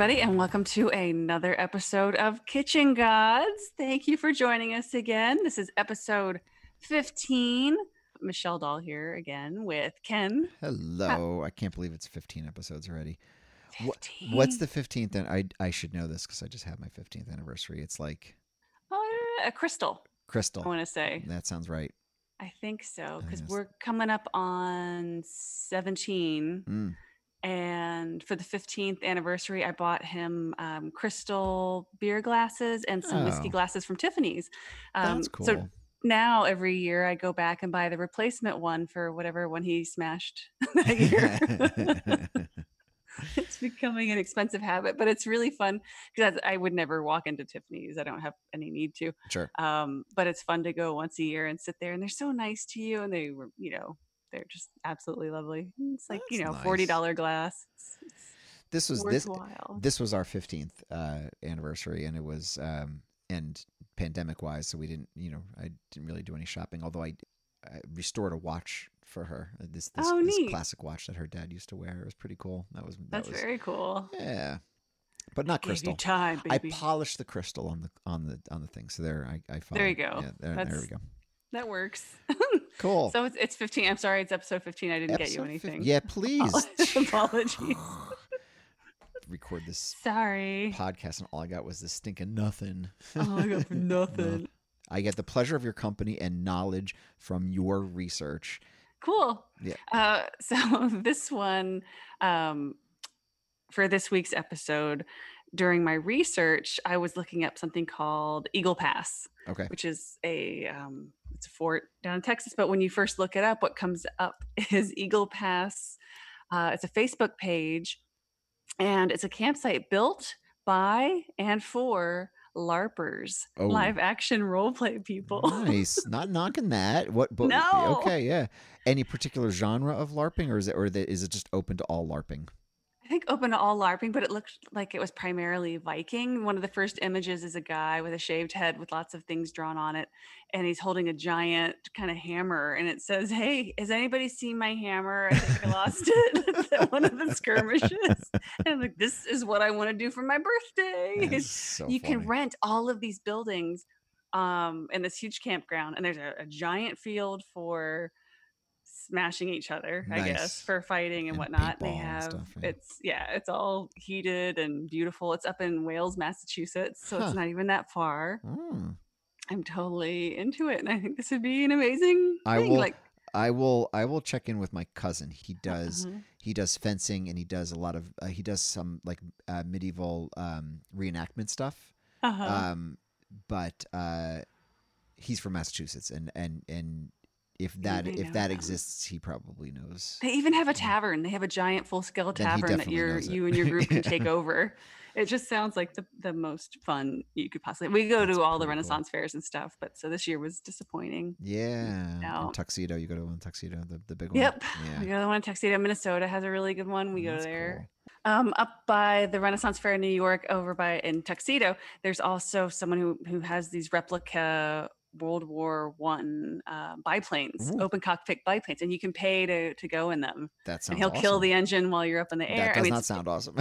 everybody, and welcome to another episode of Kitchen Gods. Thank you for joining us again. This is episode 15. Michelle Dahl here again with Ken. Hello. I can't believe it's 15 episodes already. Wha- 15. What's the 15th? And I I should know this because I just had my 15th anniversary. It's like Oh, a crystal, crystal. I want to say. That sounds right. I think so, because we're coming up on 17. Mm. And for the 15th anniversary, I bought him um, crystal beer glasses and some whiskey Oh. glasses from Tiffany's. Um, That's cool. So now every year I go back and buy the replacement one for whatever one he smashed that year. it's becoming an expensive habit, but it's really fun because I would never walk into Tiffany's. I don't have any need to. sure. Um, but it's fun to go once a year and sit there, and they're so nice to you, and they were, you know, they're just absolutely lovely. It's like you know, nice. forty dollar glass. It's, it's This was this worthwhile. this was our 15th uh, anniversary, and it was um, and pandemic wise, so we didn't you know I didn't really do any shopping. Although I, I restored a watch for her. uh, This this, Oh, this classic watch that her dad used to wear. It was pretty cool. That was that That's was very cool. yeah, but not crystal. time. I polished the crystal on the on the on the thing. So there, I, I There you go. Yeah, there, there we go. That works. Cool. so it's it's fifteen. I'm sorry, it's episode fifteen. I didn't get you Episode anything. Yeah, please. Apologies. Record this Sorry. podcast, and all I got was this stinking nothing. Oh, I got nothing. I get the pleasure of your company and knowledge from your research. Cool. Yeah. Uh, so this one, um, for this week's episode, during my research, I was looking up something called Eagle Pass, Okay. which is a um, it's a fort down in Texas. But when you first look it up, what comes up is Eagle Pass. Uh, it's a Facebook page, and it's a campsite built by and for LARPers, Oh. live action role play people. Nice. Not knocking that. What? But, No. Okay. Yeah. Any particular genre of LARPing, or is it, or is it just open to all LARPing? Think open to all LARPing, but it looked like it was primarily Viking. One of the first images is a guy with a shaved head with lots of things drawn on it, and he's holding a giant kind of hammer, and it says, "Hey, has anybody seen my hammer? I think I lost it at one of the skirmishes." And I'm like, "This is what I want to do for my birthday." So you can rent all of these buildings um, in this huge campground, and there's a, a giant field for smashing each other, I guess, for fighting and, And whatnot. They have stuff, yeah. it's yeah, it's all heated and beautiful. It's up in Wales, Massachusetts, so Huh. it's not even that far. Mm. I'm totally into it, and I think this would be an amazing I thing. will- like I will. I will check in with my cousin. He does. uh-huh. he does fencing and he does a lot of uh, he does some like uh, medieval um, reenactment stuff Uh-huh. um, but uh, he's from massachusetts and and and if that if that them. exists he probably knows They even have a tavern. They have a giant full scale tavern that definitely your knows it. you and your group can take over. It just sounds like the, the most fun you could possibly. We go That's to all the pretty cool. Renaissance fairs and stuff, but so this year was disappointing. yeah No. tuxedo you go to one tuxedo the, the big one Yep, yeah we go to the one in Tuxedo, Minnesota has a really good one. We go there. cool. Um, up by the Renaissance Fair in New York, over by in Tuxedo, there's also someone who who has these replica World War One uh, biplanes, Ooh. open cockpit biplanes, and you can pay to to go in them. that sounds and he'll kill the engine while you're up in the air. that does I mean, not sound awesome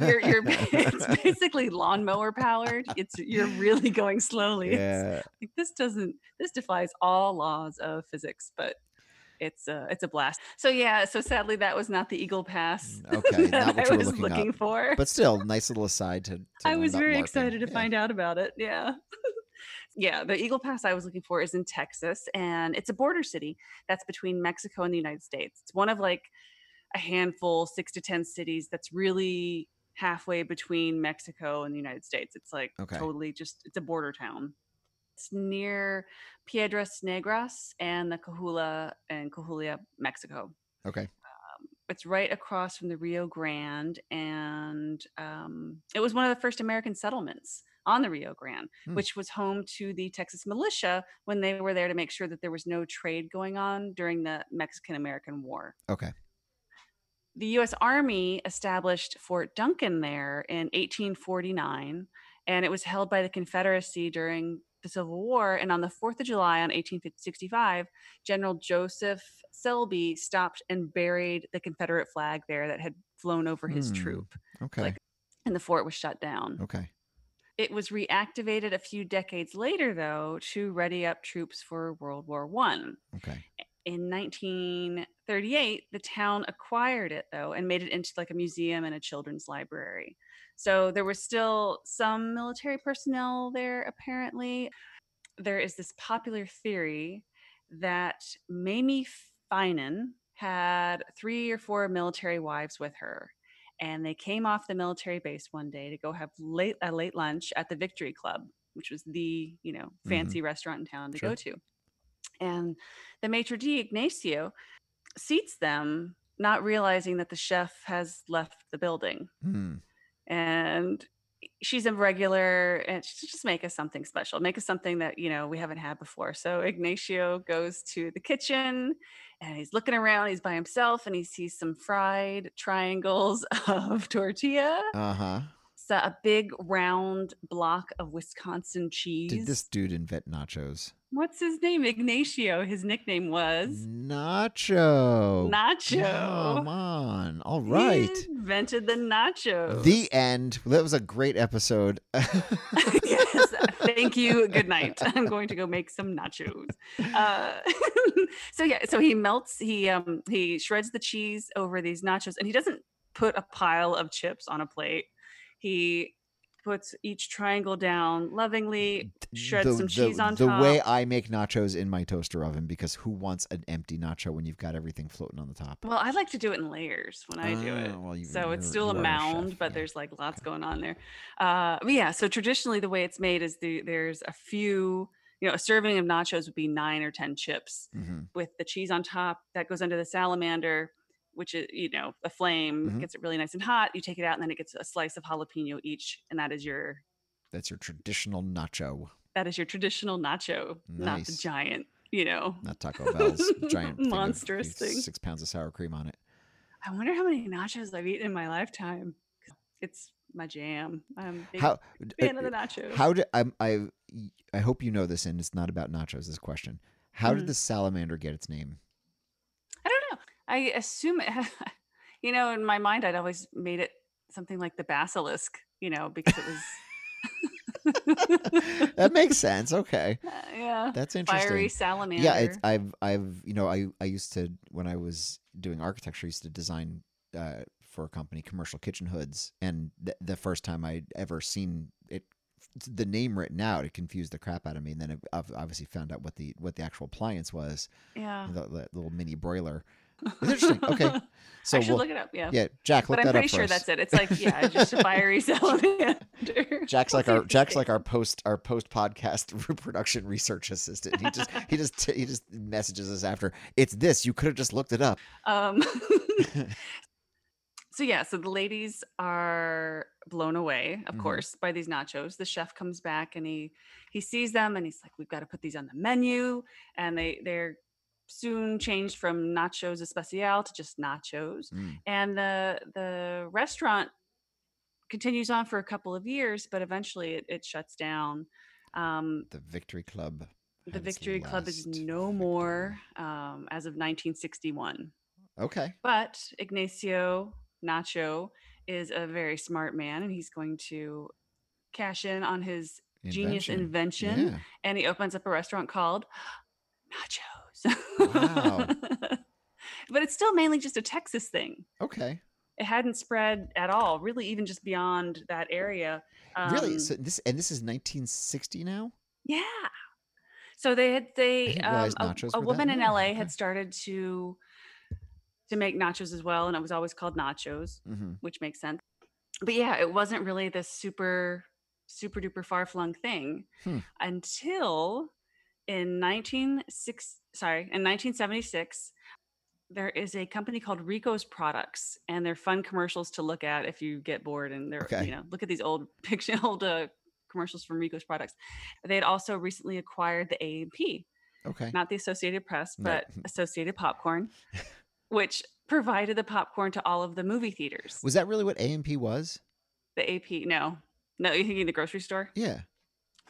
you're, you're it's basically lawnmower powered. It's you're really going slowly. Yeah like, this doesn't this defies all laws of physics, but it's a it's a blast. So yeah, so sadly that was not the Eagle Pass Mm, okay, that I was looking looking for. but still nice little aside to, to I was very LARPing. excited to Yeah. find out about it. Yeah. Yeah, the Eagle Pass I was looking for is in Texas and it's a border city that's between Mexico and the United States. It's one of like a handful, 6 to 10 cities that's really halfway between Mexico and the United States. It's like Okay. totally just it's a border town. It's near Piedras Negras and the Coahuila and Coahuila, Mexico okay it's right across from the Rio Grande, and um, it was one of the first American settlements on the Rio Grande, Hmm. which was home to the Texas militia when they were there to make sure that there was no trade going on during the Mexican American War. okay The U.S. Army established Fort Duncan there in 1849, and it was held by the Confederacy during the Civil War. And on the 4th of July on 1865, General Joseph Shelby stopped and buried the Confederate flag there that had flown over his Hmm. troop. okay Like, and the fort was shut down. Okay. It was reactivated a few decades later, though, to ready up troops for World War One. Okay. In 1938, the town acquired it though and made it into like a museum and a children's library. So there was still some military personnel there, apparently. There is this popular theory that Mamie Finan had three or four military wives with her. And they came off the military base one day to go have late a late lunch at the Victory Club, which was the, you know, Mhm. fancy restaurant in town to Sure. go to. And the maitre d' Ignacio seats them, not realizing that the chef has left the building Hmm. and she's a regular and she's just make us something special make us something that you know we haven't had before so ignacio goes to the kitchen and he's looking around he's by himself and he sees some fried triangles of tortilla Uh huh. A big round block of wisconsin cheese Did this dude invent nachos? what's his name ignacio his nickname was Nacho. nacho Come on. All right. He invented the nacho The end. That was a great episode. yes. Thank you. Good night. I'm going to go make some nachos. Uh, so yeah, so he melts. He um he shreds the cheese over these nachos, and he doesn't put a pile of chips on a plate. He puts each triangle down lovingly, shreds some cheese on the top. The way I make nachos in my toaster oven because who wants an empty nacho when you've got everything floating on the top? well, I like to do it in layers when I do it. Ah, well, you- so it's still a mound, chef, but yeah. there's like lots going on there. Uh, yeah, so traditionally the way it's made is the there's a few, you know, a serving of nachos would be nine or ten chips Mhm. with the cheese on top that goes under the salamander, which is you know a flame Mhm. gets it really nice and hot. You take it out, and then it gets a slice of jalapeno each, and that is your That's your traditional nacho, that is your traditional nacho, not the giant, you know. not Taco Bell's giant thing of Monstrous with thing. Six pounds of sour cream on it. I wonder how many nachos I've eaten in my lifetime. It's my jam. I'm a big How? fan uh, of the nachos. How did I? I I hope you know this, and it's not about nachos. This question: How Mhm. did the salamander get its name? I don't know. I assume it. you know, in my mind, I'd always made it something like the basilisk. You know, because it was. that makes sense. Okay, Uh, yeah. that's interesting. Fiery salamander. yeah it's i've i've you know i i used to when i was doing architecture I used to design uh for a company commercial kitchen hoods and th- the first time i'd ever seen it the name written out it confused the crap out of me and then i obviously found out what the what the actual appliance was yeah. the, the little mini broiler it's interesting okay so I should we'll, look it up. Yeah. yeah jack look but I'm pretty sure that's it. It's like yeah, just a fiery salamander. Jack's like our. Jack's like our post our post podcast production research assistant. He just he just he just messages us after. It's this. You could have just looked it up. Um, so yeah, so the ladies are blown away, of Mhm. course, by these nachos. The chef comes back and he he sees them and he's like, "We've got to put these on the menu." And they they're soon changed from nachos especial to just nachos. Mm. And the the restaurant continues on for a couple of years, but eventually it, it shuts down. Um, The Victory Club. the Victory Club is no more um, as of 1961. Okay. But Ignacio Nacho is a very smart man and he's going to cash in on his genius invention Yeah. and he opens up a restaurant called Nachos. Wow. but it's still mainly just a Texas thing. Okay. It hadn't spread at all, really, even just beyond that area. really? Um, So this and this is 1960 now. Yeah. So they had they um, a, a woman in. LA Okay. had started to to make nachos as well, and it was always called nachos, hmm which makes sense. But yeah, it wasn't really this super super duper far flung thing Hmm. until in 196 sorry in 1976 there is a company called Rico's Products, and they're fun commercials to look at if you get bored. And they're, Okay. you know, look at these old picture, old uh, commercials from Rico's Products. They had also recently acquired the A&P, Okay. not the Associated Press, No. but Associated Popcorn, which provided the popcorn to all of the movie theaters. Was that really what AMP was? the AP, no, no, you thinking the grocery store? Yeah.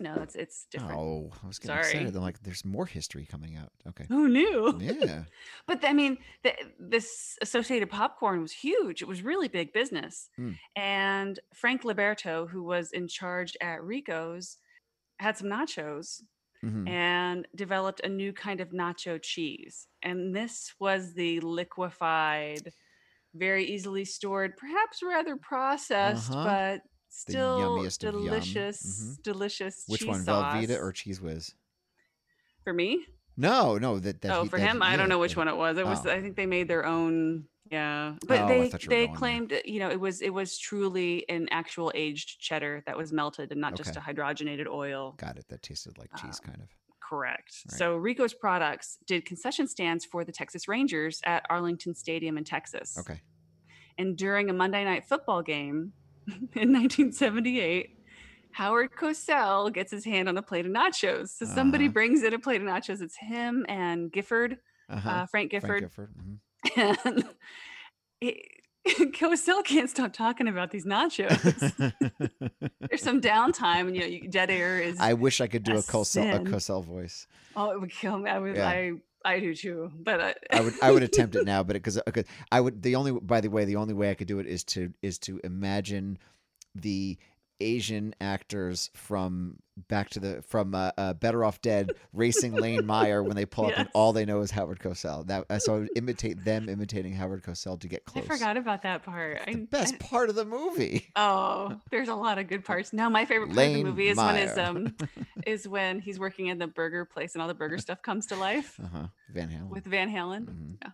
No, it's it's different. Oh, I was getting Sorry. excited. I'm like, there's more history coming out. Okay. Who knew? Yeah. But I mean, the, this Associated Popcorn was huge. It was really big business. Mm. And Frank Liberto, who was in charge at Rico's, had some nachos Mhm. and developed a new kind of nacho cheese. And this was the liquefied, very easily stored, perhaps rather processed, Uh-huh. but still yummiest of yum. delicious, Mhm. delicious Which cheese one, sauce. Velveeta or Cheez Whiz? for me? No, no. That, that oh, he- for that him, he- I don't know which one it was. It was Oh. I think they made their own. Yeah, but Oh, they thought you were they going there. claimed you know it was it was truly an actual aged cheddar that was melted and not just a hydrogenated oil. Got it. That tasted like cheese, Um, kind of. Correct. Right. So Rico's Products did concession stands for the Texas Rangers at Arlington Stadium in Texas. Okay. And during a Monday night football game in 1978, Howard Cosell gets his hand on a plate of nachos. So somebody Uh-huh. brings in a plate of nachos. It's him and Gifford, Uh-huh. uh, Frank Gifford. Frank Gifford. mhm. and it, Cosell can't stop talking about these nachos. There's some downtime, and you know, dead air is. I wish I could do a a Cosell, a. Cosell voice. oh, it would kill me. I would. Yeah. I. I do too, but I, I would I would attempt it now, but because okay, uh, I would the only by the way the only way I could do it is to is to imagine the Asian actors from Back to the from uh, uh, Better Off Dead racing Lane Meyer when they pull up and all they know is Howard Cosell. That uh, so I would imitate them imitating Howard Cosell to get close. I forgot about that part. the I, best I- part of the movie. oh, there's a lot of good parts. No, my favorite part Lane of the movie is when is um is when he's working in the burger place and all the burger stuff comes to life Uh huh. Van Halen. with Van Halen. Mhm.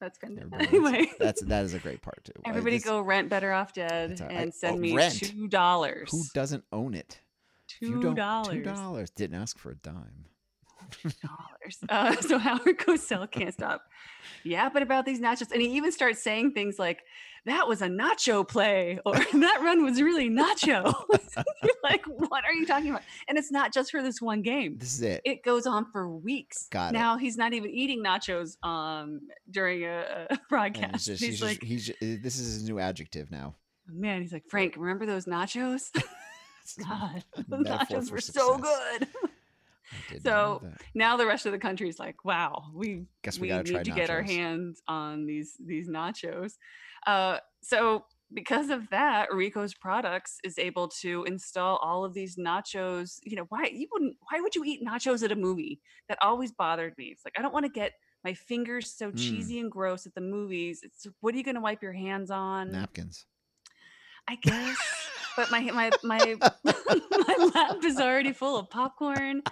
That's good. Anyway. That's that is a great part too. Everybody just- go rent Better Off Dead That's all- I- and send oh, me rent. two dollars. Who doesn't own it? Two dollars. Two dollars. Didn't ask for a dime. dollars. Uh, so Howard Cosell can't stop yapping about these nachos, and he even starts saying things like, "That was a nacho play," or "That run was really nacho." You're like, what are you talking about? And it's not just for this one game. This is it. It goes on for weeks. Got it. now he's not even eating nachos um during a, a broadcast. just, he's, he's just, like, he's ju- uh, this is his new adjective now. man, he's like, Frank, remember those nachos? God, those nachos were so good. I did not know So, now the rest of the country is like, wow, we guess we, we, need to get our hands on these these nachos. Uh, so because of that, Rico's Products is able to install all of these nachos. You know, why you wouldn't? Why would you eat nachos at a movie? That always bothered me. It's like I don't want to get my fingers so Mm. cheesy and gross at the movies. It's what are you going to wipe your hands on? napkins. I guess. but my my my my lap is already full of popcorn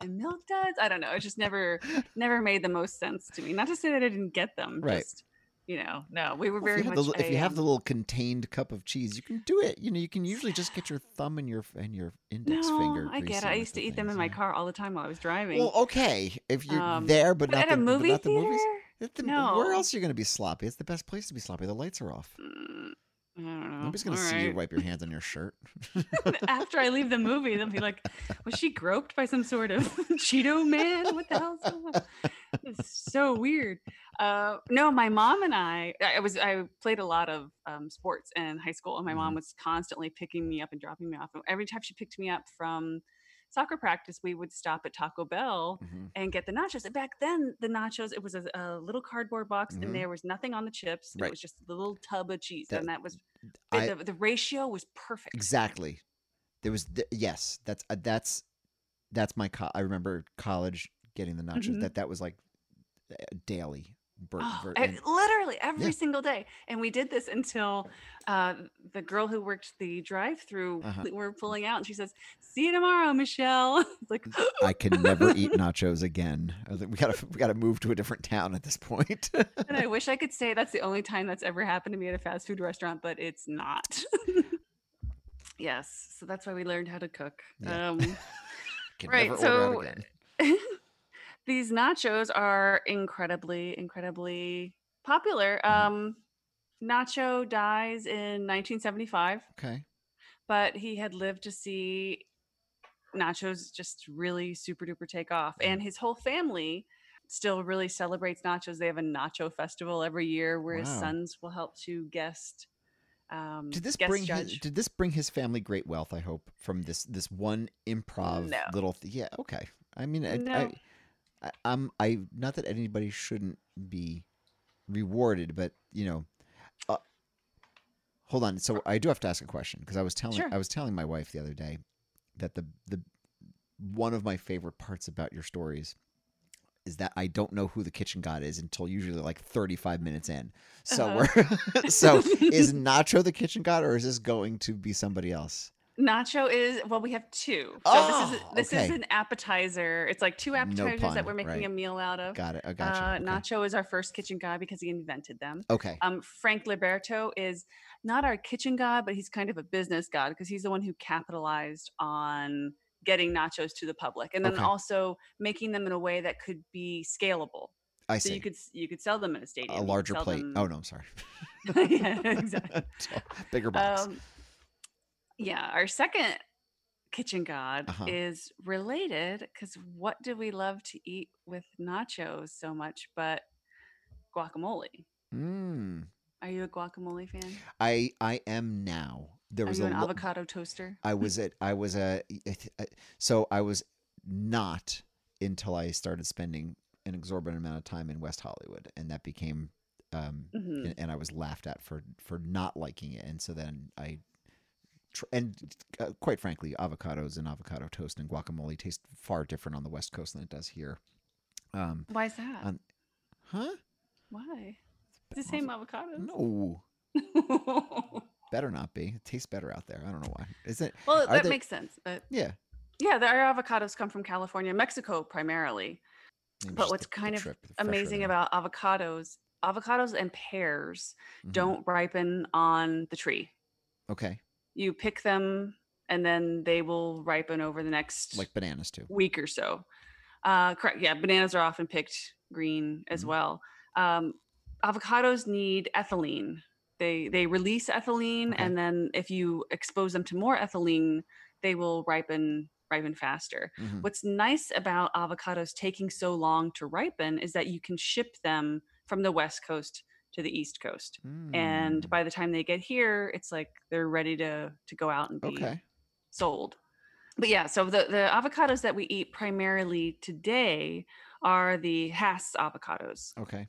and milk duds. I don't know. It just never never made the most sense to me. Not to say that I didn't get them. Right. Just you know, no. We were Well, very if you, have much. the, if you have the um, little contained cup of cheese, you can do it. You know, you can usually just get your thumb and your and your index no, finger. I get it. I used to eat them in things, my car all the time while I was driving. Well, okay, if you're Um, there, but, but not at the, a movie not the movies. The- No. Where else are you going to be sloppy? It's the best place to be sloppy. The lights are off. Mm, I don't know. Nobody's going to All see you wipe your hands on your shirt. After I leave the movie, they'll be like, "Was she groped by some sort of Cheeto man? What the hell?" It's so weird. Uh, no, my mom and I, I was, I played a lot of um, sports in high school, and my mom Mhm. was constantly picking me up and dropping me off. Every time she picked me up from soccer practice, we would stop at Taco Bell Mhm. and get the nachos. And back then, the nachos, it was a, a little cardboard box, Mhm. and there was nothing on the chips. Right. It was just a little tub of cheese, That- and that was I- the, the ratio was perfect. Exactly. There was th- yes, that's uh, that's that's my co- I remember college getting the nachos. Mhm. That that was like daily. Bur- Oh, and- literally every Yeah. single day. And we did this until uh, the girl who worked the drive through, Uh-huh. we were pulling out and she says, See you tomorrow, Michelle. Like, I can never eat nachos again. Like, we gotta we gotta move to a different town at this point. and I wish I could say that's the only time that's ever happened to me at a fast food restaurant, but it's not. yes. So that's why we learned how to cook. Yeah. Um, can Right, never so-. These nachos are incredibly, incredibly popular. Mhm. Um, Nacho dies in 1975. Okay. but he had lived to see nachos just really super duper take off Mm-hmm. and his whole family still really celebrates nachos they have a nacho festival every year where his sons will help to guest um, Did this guest bring his, did this bring his family great wealth? I hope from this this one improv No. little. Th- yeah, okay. I mean, I, No. I, I, I'm I not that anybody shouldn't be rewarded, but you know, uh, hold on. So I do have to ask a question because I was telling Sure. I was telling my wife the other day that the the one of my favorite parts about your stories is that I don't know who the kitchen god is until usually like 35 minutes in. So Uh-huh. we're so is Nacho the kitchen god or is this going to be somebody else? Nacho is well, we have two. So this is Oh, this is an appetizer. It's like two appetizers pun, that we're making right. a meal out of. Got it. I got Uh, you. Nacho is our first kitchen god because he invented them. Okay. Um, Frank Liberto is not our kitchen god, but he's kind of a business god because he's the one who capitalized on getting nachos to the public and then Okay. also making them in a way that could be scalable. I So see. you could you could sell them in a stadium. a larger plate. them- Oh no, I'm sorry. yeah, exactly. Bigger box. Um, yeah, our second kitchen god Uh-huh. is related because what do we love to eat with nachos so much but guacamole? mm. Are you a guacamole fan? I I am now. There Are was an lo- avocado toaster? I was at I was a so I was not until I started spending an exorbitant amount of time in West Hollywood, and that became um, Mhm. and, and I was laughed at for for not liking it, and so then I. tr- And uh, quite frankly, avocados and avocado toast and guacamole taste far different on the West Coast than it does here. Um, Why is that? huh? Why? It's the same avocado. No, better not be. It tastes better out there. I don't know why. Is it? well, that they- makes sense. But Yeah. yeah, the, our avocados come from California, Mexico primarily. maybe But what's the- the kind of trip, the amazing there. about avocados, avocados and pears Mhm. don't ripen on the tree. Okay, You pick them and then they will ripen over the next like bananas too. week or so. Uh, correct. Yeah, bananas are often picked green as Mhm. well. Um, avocados need ethylene. They they release ethylene, Okay. and then if you expose them to more ethylene, they will ripen ripen faster. Mhm. What's nice about avocados taking so long to ripen is that you can ship them from the west coast to the east coast, and Mm, by the time they get here, it's like they're ready to to go out and be okay, sold. But yeah, so the, the avocados that we eat primarily today are the Hass avocados. okay.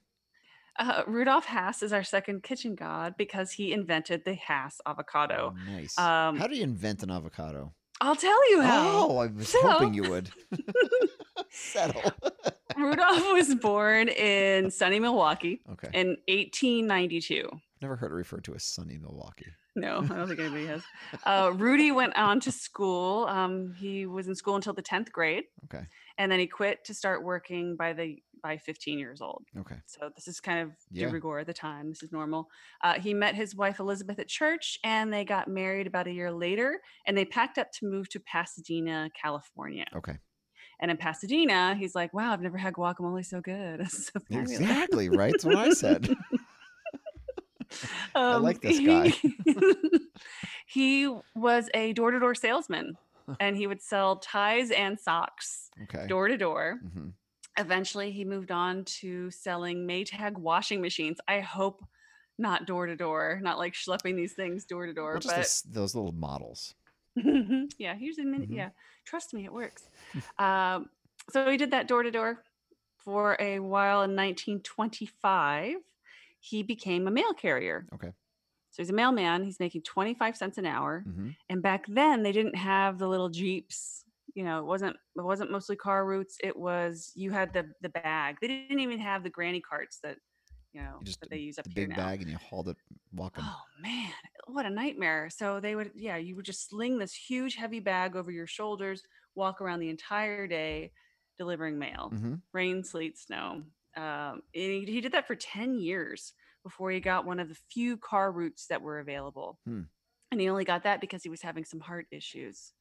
Uh, Rudolph Hass is our second kitchen god because he invented the Hass avocado. Nice. Um, How do you invent an avocado? I'll tell you how. Oh, I was So- hoping you would. Settle. Rudolph was born in sunny Milwaukee okay. in 1892. Never heard it referred to as sunny Milwaukee. No, I don't think anybody has. Uh, Rudy went on to school. Um, he was in school until the 10th grade. Okay. and then he quit to start working by the by 15 years old Okay. so this is kind of Yeah. de rigueur at the time this is normal uh, he met his wife elizabeth at church and they got married about a year later and they packed up to move to pasadena california Okay. And in pasadena he's like wow i've never had guacamole so good so. Exactly right. That's what I said. I um, like this guy. he- he was a door-to-door salesman and he would sell ties and socks door to door eventually he moved on to selling Maytag washing machines. I hope not door to door, not like schlepping these things door to door, but those little models. yeah, here's a minute. Mhm. Yeah, trust me, it works. um, so he did that door to door for a while. In 1925, he became a mail carrier. Okay. So he's a mailman. He's making 25 cents an hour. hmm And back then they didn't have the little jeeps. You know, it wasn't it wasn't mostly car routes. It was you had the the bag. They didn't even have the granny carts that you know You just that they use up the here big now. bag and you hauled it walking. Oh man, what a nightmare. So they would yeah, you would just sling this huge heavy bag over your shoulders, walk around the entire day delivering mail. hmm Rain, sleet, snow. Um, and he, he did that for 10 years before he got one of the few car routes that were available. Hmm. And he only got that because he was having some heart issues.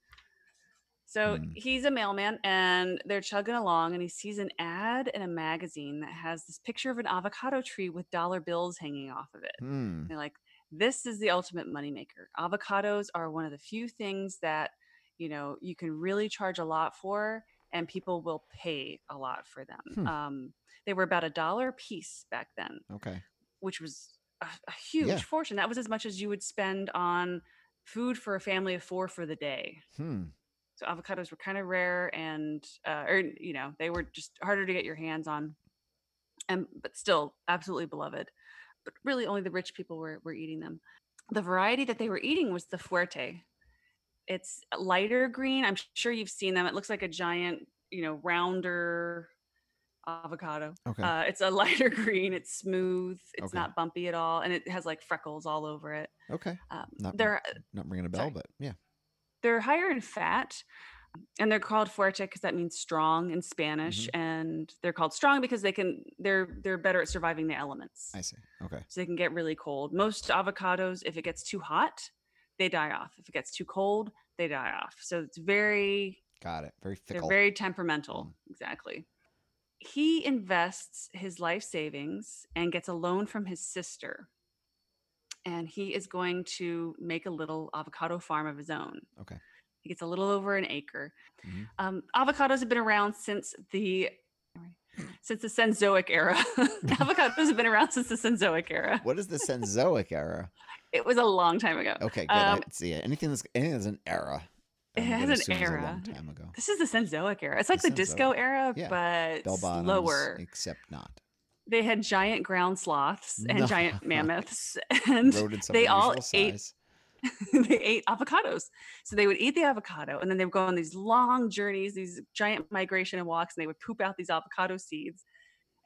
So Hmm. he's a mailman and they're chugging along and he sees an ad in a magazine that has this picture of an avocado tree with dollar bills hanging off of it. And they're like, this is the ultimate moneymaker. Avocados are one of the few things that, you know, you can really charge a lot for and people will pay a lot for them. Hmm. Um, they were about a dollar a piece back then, Okay. which was a, a huge Yeah. fortune. That was as much as you would spend on food for a family of four for the day. Hmm. So avocados were kind of rare and uh, or you know, they were just harder to get your hands on. And but still absolutely beloved. But really only the rich people were were eating them. The variety that they were eating was the fuerte. It's lighter green. I'm sure you've seen them. It looks like a giant, you know, rounder avocado. Okay. Uh, it's a lighter green. It's smooth. It's Okay. not bumpy at all, and it has like freckles all over it. okay. Um, Not they're not ringing a bell, sorry. but yeah. They're higher in fat and they're called fuerte because that means strong in spanish Mm-hmm. and they're called strong because they can they're they're better at surviving the elements I see. Okay. so they can get really cold most avocados if it gets too hot they die off if it gets too cold they die off so it's very Got it. Very they're fickle. very temperamental Mm. exactly he invests his life savings and gets a loan from his sister and he is going to make a little avocado farm of his own Okay. he gets a little over an acre. Mhm. Um, avocados have been around since the since the Cenozoic era. avocados have been around since the Cenozoic era. What is the Cenozoic era? It was a long time ago. Okay, good. Um, I see it. Anything that's anything that's an era. It has an era. long time ago. This is the Cenozoic era. It's like the, The disco era, Yeah. but Bell bottoms, slower. except not. They had giant ground sloths and No. giant mammoths, and they all ate they ate avocados. So they would eat the avocado and then they would go on these long journeys, these giant migration and walks, and they would poop out these avocado seeds.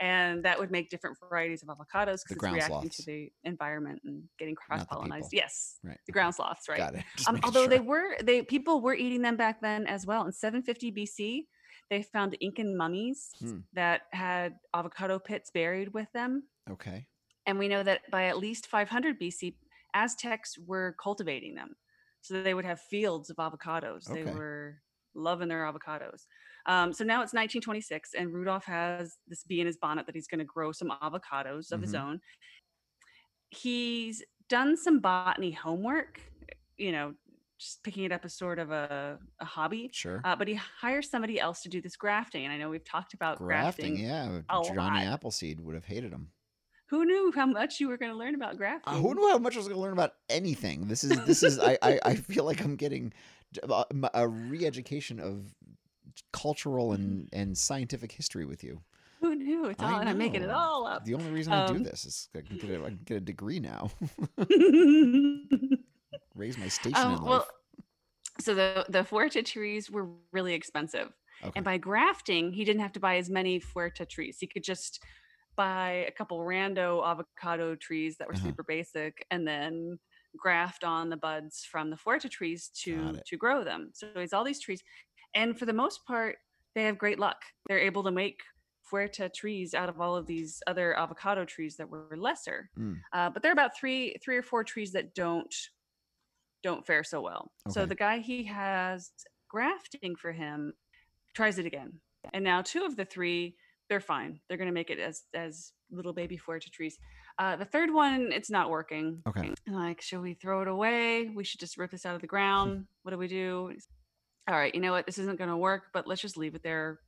And that would make different varieties of avocados because it's reacting sloths. to the environment and getting cross pollinized. Yes, Right. the ground sloths, right? Got it. Um, although they were, they people were eating them back then as well. In 750 BC, they found Incan mummies Hmm. that had avocado pits buried with them. Okay. And we know that by at least 500 BC, Aztecs were cultivating them. So they would have fields of avocados. They were loving their avocados. Um, so now it's 1926, and Rudolph has this bee in his bonnet that he's going to grow some avocados of his Mhm. own. He's done some botany homework, you know, just picking it up as sort of a, a hobby. Sure. Uh, but he hires somebody else to do this grafting. And I know we've talked about grafting, grafting. yeah. Johnny lot. Appleseed would have hated him. Who knew how much you were going to learn about grafting? Uh, who knew how much I was going to learn about anything? This is this is I, I I feel like I'm getting a, a re-education of cultural and and scientific history with you. Who knew? It's all, I and I'm making it all up. The only reason I do Um, this is I can get a, I can get a degree now, raise my station um, in life. well, so the the fuerte trees were really expensive, okay. and by grafting, he didn't have to buy as many fuerte trees. He could just buy a couple rando avocado trees that were Uh-huh. super basic, and then graft on the buds from the fuerte trees to to grow them. So he's all these trees, and for the most part, they have great luck. They're able to make fuerte trees out of all of these other avocado trees that were lesser. Mm. Uh, but there are about three three or four trees that don't don't fare so well. So the guy he has grafting for him tries it again, and now two of the three they're fine. They're going to make it as as little baby fuerte trees. Uh, the third one, it's not working. Okay. And like, should we throw it away? We should just rip this out of the ground. What do we do? All right, you know what? This isn't going to work, but let's just leave it there.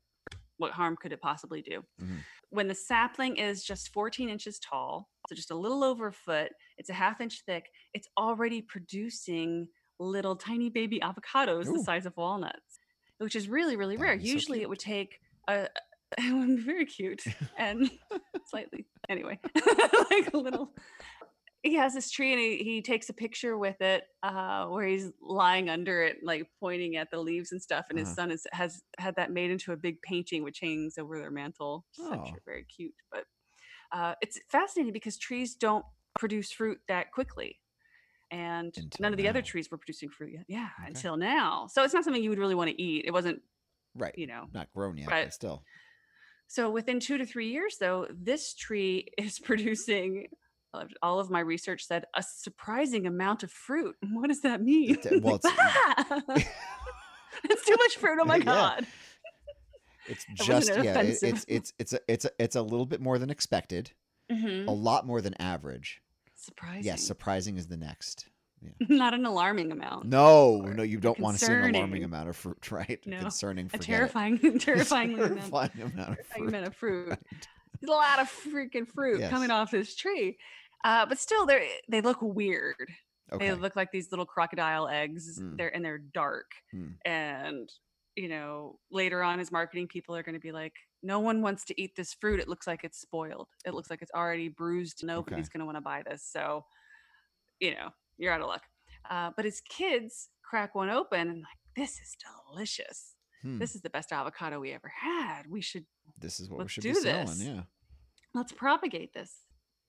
What harm could it possibly do? Mhm. When the sapling is just 14 inches tall, so just a little over a foot, it's a half inch thick, it's already producing little tiny baby avocados the size of walnuts, which is really, really That rare. be so Usually it would take a, it would be very cute and slightly anyway like a little he has this tree and he, he takes a picture with it uh where he's lying under it like pointing at the leaves and stuff and his Uh-huh. son is, has had that made into a big painting which hangs over their mantle i'm Oh. sure very cute but uh it's fascinating because trees don't produce fruit that quickly and Until none of the other trees were producing fruit yet yeah Okay. until now so it's not something you would really want to eat it wasn't right. you know Not grown yet, Right. but still. So within two to three years, though, this tree is producing. uh, All of my research said a surprising amount of fruit. What does that mean? It- well, it's- "Ah!" it's too much fruit. Oh my Yeah. god! It's just yeah. it- it's it's it's a it's a it's a little bit more than expected. Mhm. A lot more than average. Surprising. Yes, surprising is the next. not an alarming amount. No, no, you don't want to see an alarming amount of fruit, right? No, Concerning, a terrifying, terrifying amount. terrifying amount of fruit. amount of fruit. Right. There's a lot of freaking fruit Yes. coming off this tree. Uh, but still, they they look weird. Okay. They look like these little crocodile eggs. Mm. They're and they're dark. Mm. And you know, later on, as marketing people are going to be like, no one wants to eat this fruit. It looks like it's spoiled. It looks like it's already bruised. Nobody's going to want to buy this. So, you know, you're out of luck. Uh, but as kids crack one open and like, this is delicious. Hmm. This is the best avocado we ever had. We should This is what we should do be selling. this. Yeah. let's propagate this.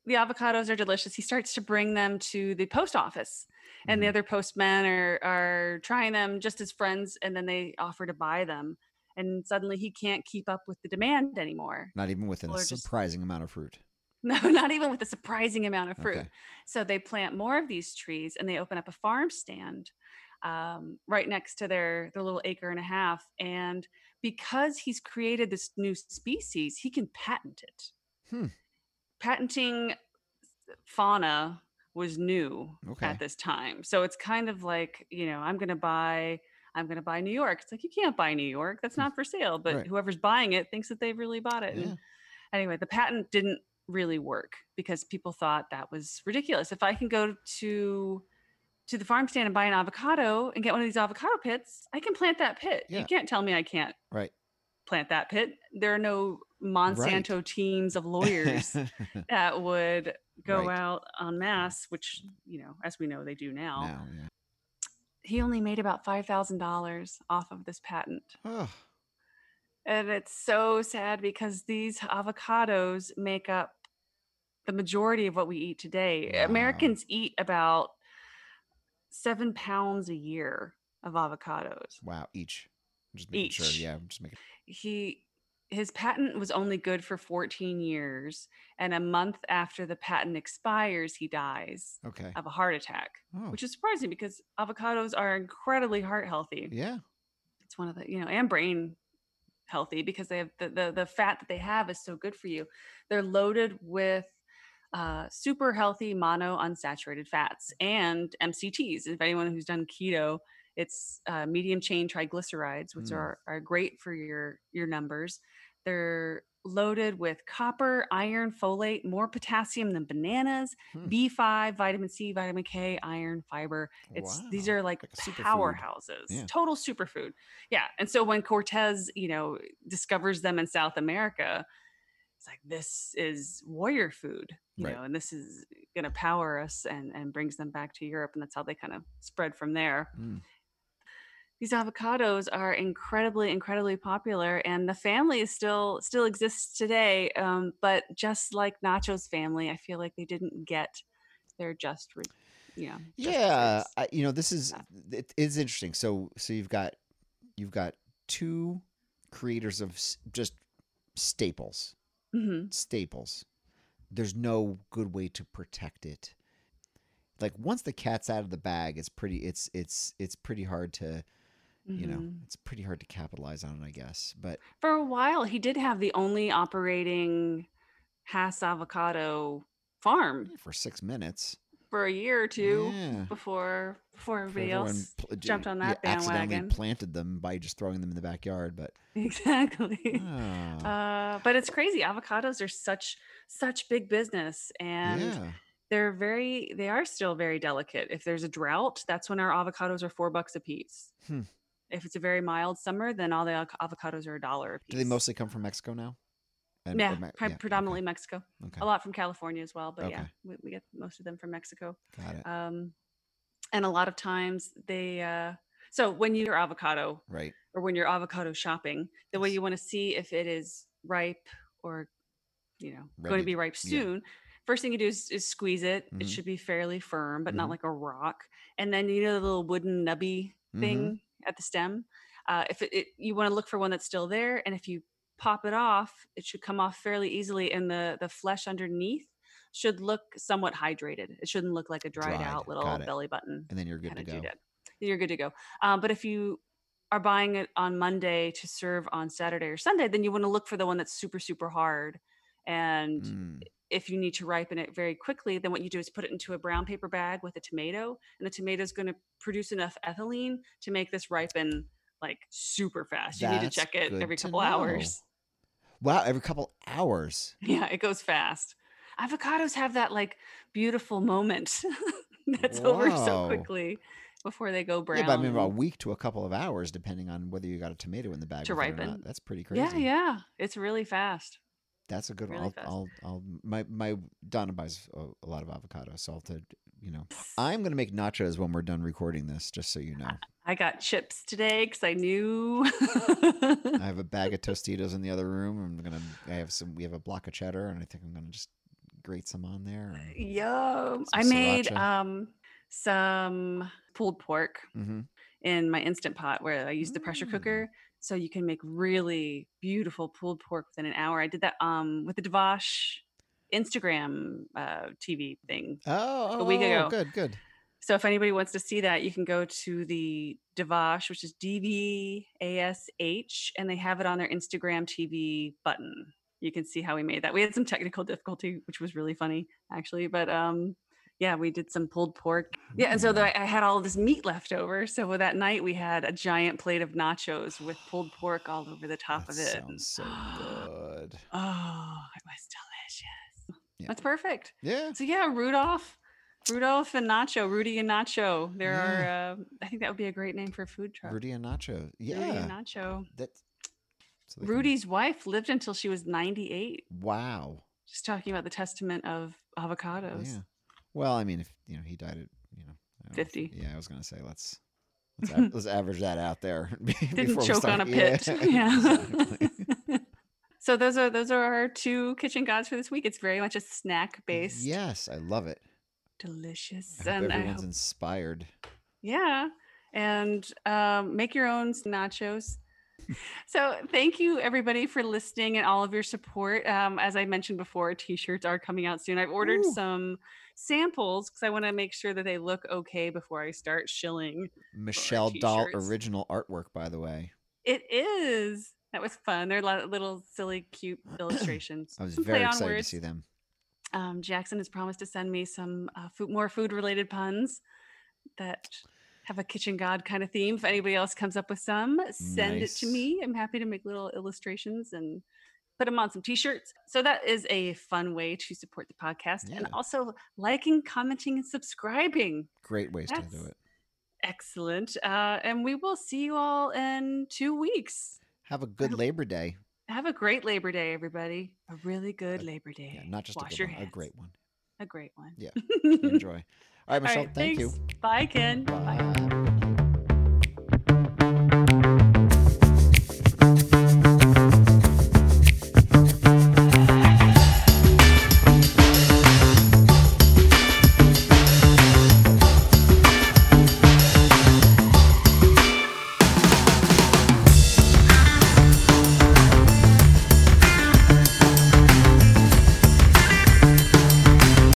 The avocados are delicious. He starts to bring them to the post office, and the Mhm. other postmen are are trying them just as friends, and then they offer to buy them. And suddenly he can't keep up with the demand anymore. Not even within a Or just- surprising amount of fruit. No, not even with a surprising amount of fruit. Okay. So they plant more of these trees and they open up a farm stand um, right next to their their little acre and a half. And because he's created this new species, he can patent it. Hmm. Patenting fauna was new Okay. at this time. So it's kind of like, you know, I'm going to buy I'm going to buy New York. It's like you can't buy New York. That's not for sale, but Right. whoever's buying it thinks that they've really bought it. And anyway, the patent didn't really work because people thought that was ridiculous. If I can go to to the farm stand and buy an avocado and get one of these avocado pits, I can plant that pit. Yeah. You can't tell me I can't Right. plant that pit. There are no Monsanto teams of lawyers that would go Right. out en masse, which, you know, as we know, they do now. now, yeah. He only made about $5,000 off of this patent. Oh, And it's so sad because these avocados make up the majority of what we eat today. Wow. Americans eat about seven pounds a year of avocados. wow. Each. I'm just making sure. Each. Yeah. I'm just making. He his patent was only good for 14 years, and a month after the patent expires, he dies Okay. of a heart attack, Oh. which is surprising because avocados are incredibly heart healthy. Yeah. it's one of the you know and brain healthy because they have the, the the fat that they have is so good for you they're loaded with uh, super healthy mono unsaturated fats and mcts if anyone who's done keto it's uh, medium chain triglycerides which Mm. are, are great for your your numbers they're loaded with copper iron folate more potassium than bananas Hmm. b5 vitamin c vitamin k iron fiber it's these are like, Like powerhouses, Yeah. total superfood. Yeah. And so when Cortez, you know, discovers them in South America, it's like this is warrior food, you Right. know, and this is going to power us and and brings them back to Europe, and that's how they kind of spread from there. Mm. These avocados are incredibly, incredibly popular, and the family is still still exists today. Um, but just like Nacho's family, I feel like they didn't get their just, re- just Yeah. I, you know, this is Yeah. it is interesting. So so you've got you've got two creators of just staples. Mhm. Staples. There's no good way to protect it. Like once the cat's out of the bag, it's pretty it's it's it's pretty hard to you know, Mhm. it's pretty hard to capitalize on it, I guess. But For a while, he did have the only operating Hass avocado farm for six minutes, for a year or two Yeah. before before everybody everyone else pl- jumped on yeah, that accidentally bandwagon. planted them by just throwing them in the backyard. But Exactly. Ah, Uh, but it's crazy. Avocados are such such big business, and yeah, they're very they are still very delicate. If there's a drought, that's when our avocados are four bucks a piece. Hmm. If it's a very mild summer, then all the avocados are a dollar a piece. do they mostly come from Mexico now? And- Yeah, Me- okay, predominantly Mexico. Okay, A lot from California as well, but yeah, we, we get most of them from Mexico. got it. Um, and a lot of times they, uh, so when you're avocado right. or when you're avocado shopping, the way you want to see if it is ripe or, you know, going to be ripe yeah. soon. First thing you do is, is squeeze it. It Mhm. should be fairly firm, but Mhm. not like a rock. And then you know the little wooden nubby thing at the stem. Uh, if it, it you want to look for one that's still there, and if you pop it off, it should come off fairly easily, and the the flesh underneath should look somewhat hydrated. It shouldn't look like a dried, Dried, out little belly button And then you're good to go. You're good to go. Um, but if you are buying it on Monday to serve on Saturday or Sunday, then you want to look for the one that's super super hard. And Mm, if you need to ripen it very quickly, then what you do is put it into a brown paper bag with a tomato, and the tomato is going to produce enough ethylene to make this ripen like super fast. You need to check it every couple know. hours. Wow, every couple hours. Yeah, it goes fast. avocados have that like beautiful moment that's over so quickly before they go brown. Yeah, but I mean, about a week to a couple of hours, depending on whether you got a tomato in the bag To ripen. That's pretty crazy. yeah, yeah, it's really fast. That's a good Really one. I'll, I'll, I'll, my, my Donna buys a, a lot of avocado, so I'll, to, you know, I'm gonna make nachos when we're done recording this, just so you know. I got chips today because I knew. I have a bag of Tostitos in the other room. I'm gonna, I have some, we have a block of cheddar, and I think I'm gonna just grate some on there. Yum! I made sriracha. um some pulled pork Mm-hmm. in my instant pot where I used the pressure Mm. cooker, so you can make really beautiful pulled pork within an hour. I did that um with the Dvash Instagram uh, TV thing. Oh, A week oh, ago. good, good. So if anybody wants to see that, you can go to the Dvash, which is D V A S H, and they have it on their Instagram TV button. You can see how we made that. We had some technical difficulty, which was really funny actually, but um yeah, we did some pulled pork. Yeah, and so Mm. the, I had all this meat left over. So that night we had a giant plate of nachos with pulled pork all over the top that of it. sounds so good. Oh, it was delicious. Yeah. That's perfect. Yeah. So yeah, Rudolph, Rudolph and Nacho, Rudy and Nacho. There Yeah. are. Uh, I think that would be a great name for a food truck. Rudy and Nacho. Rudy Yeah. and Nacho. That. so they can- Rudy's wife lived until she was 98. Wow. Just talking about the testament of avocados. Yeah. Well, I mean, if you know he died at you know don't know 50. yeah, I was gonna say let's let's, av- let's average that out there. Didn't before we choke start- on a pit. Yeah. exactly. So those are those are our two kitchen gods for this week. It's very much a snack based. yes, I love it. Delicious. I and I everyone's hope inspired. Yeah. And um, make your own nachos. so thank you everybody for listening and all of your support. Um, as I mentioned before, t-shirts are coming out soon. I've ordered Ooh. some samples because I want to make sure that they look okay before I start shilling. Michelle Dahl original artwork, by the way. It is. That was fun. They're li- little silly, cute illustrations. I was Some very excited to see them. Um, Jackson has promised to send me some uh, food, more food related puns that have a kitchen god kind of theme. If anybody else comes up with some, send it to me. I'm happy to make little illustrations and put them on some t-shirts. So that is a fun way to support the podcast and also liking, commenting, and subscribing. Great ways to do it. Excellent. Uh, and we will see you all in two weeks. Have a good Labor Day. Have a great Labor Day, everybody. A really good Uh, Labor Day. Yeah, not just Wash a your one, a great one. A great one. Yeah. Enjoy. All right, Michelle. right, thank you. thanks. Bye, Ken. Bye. Bye.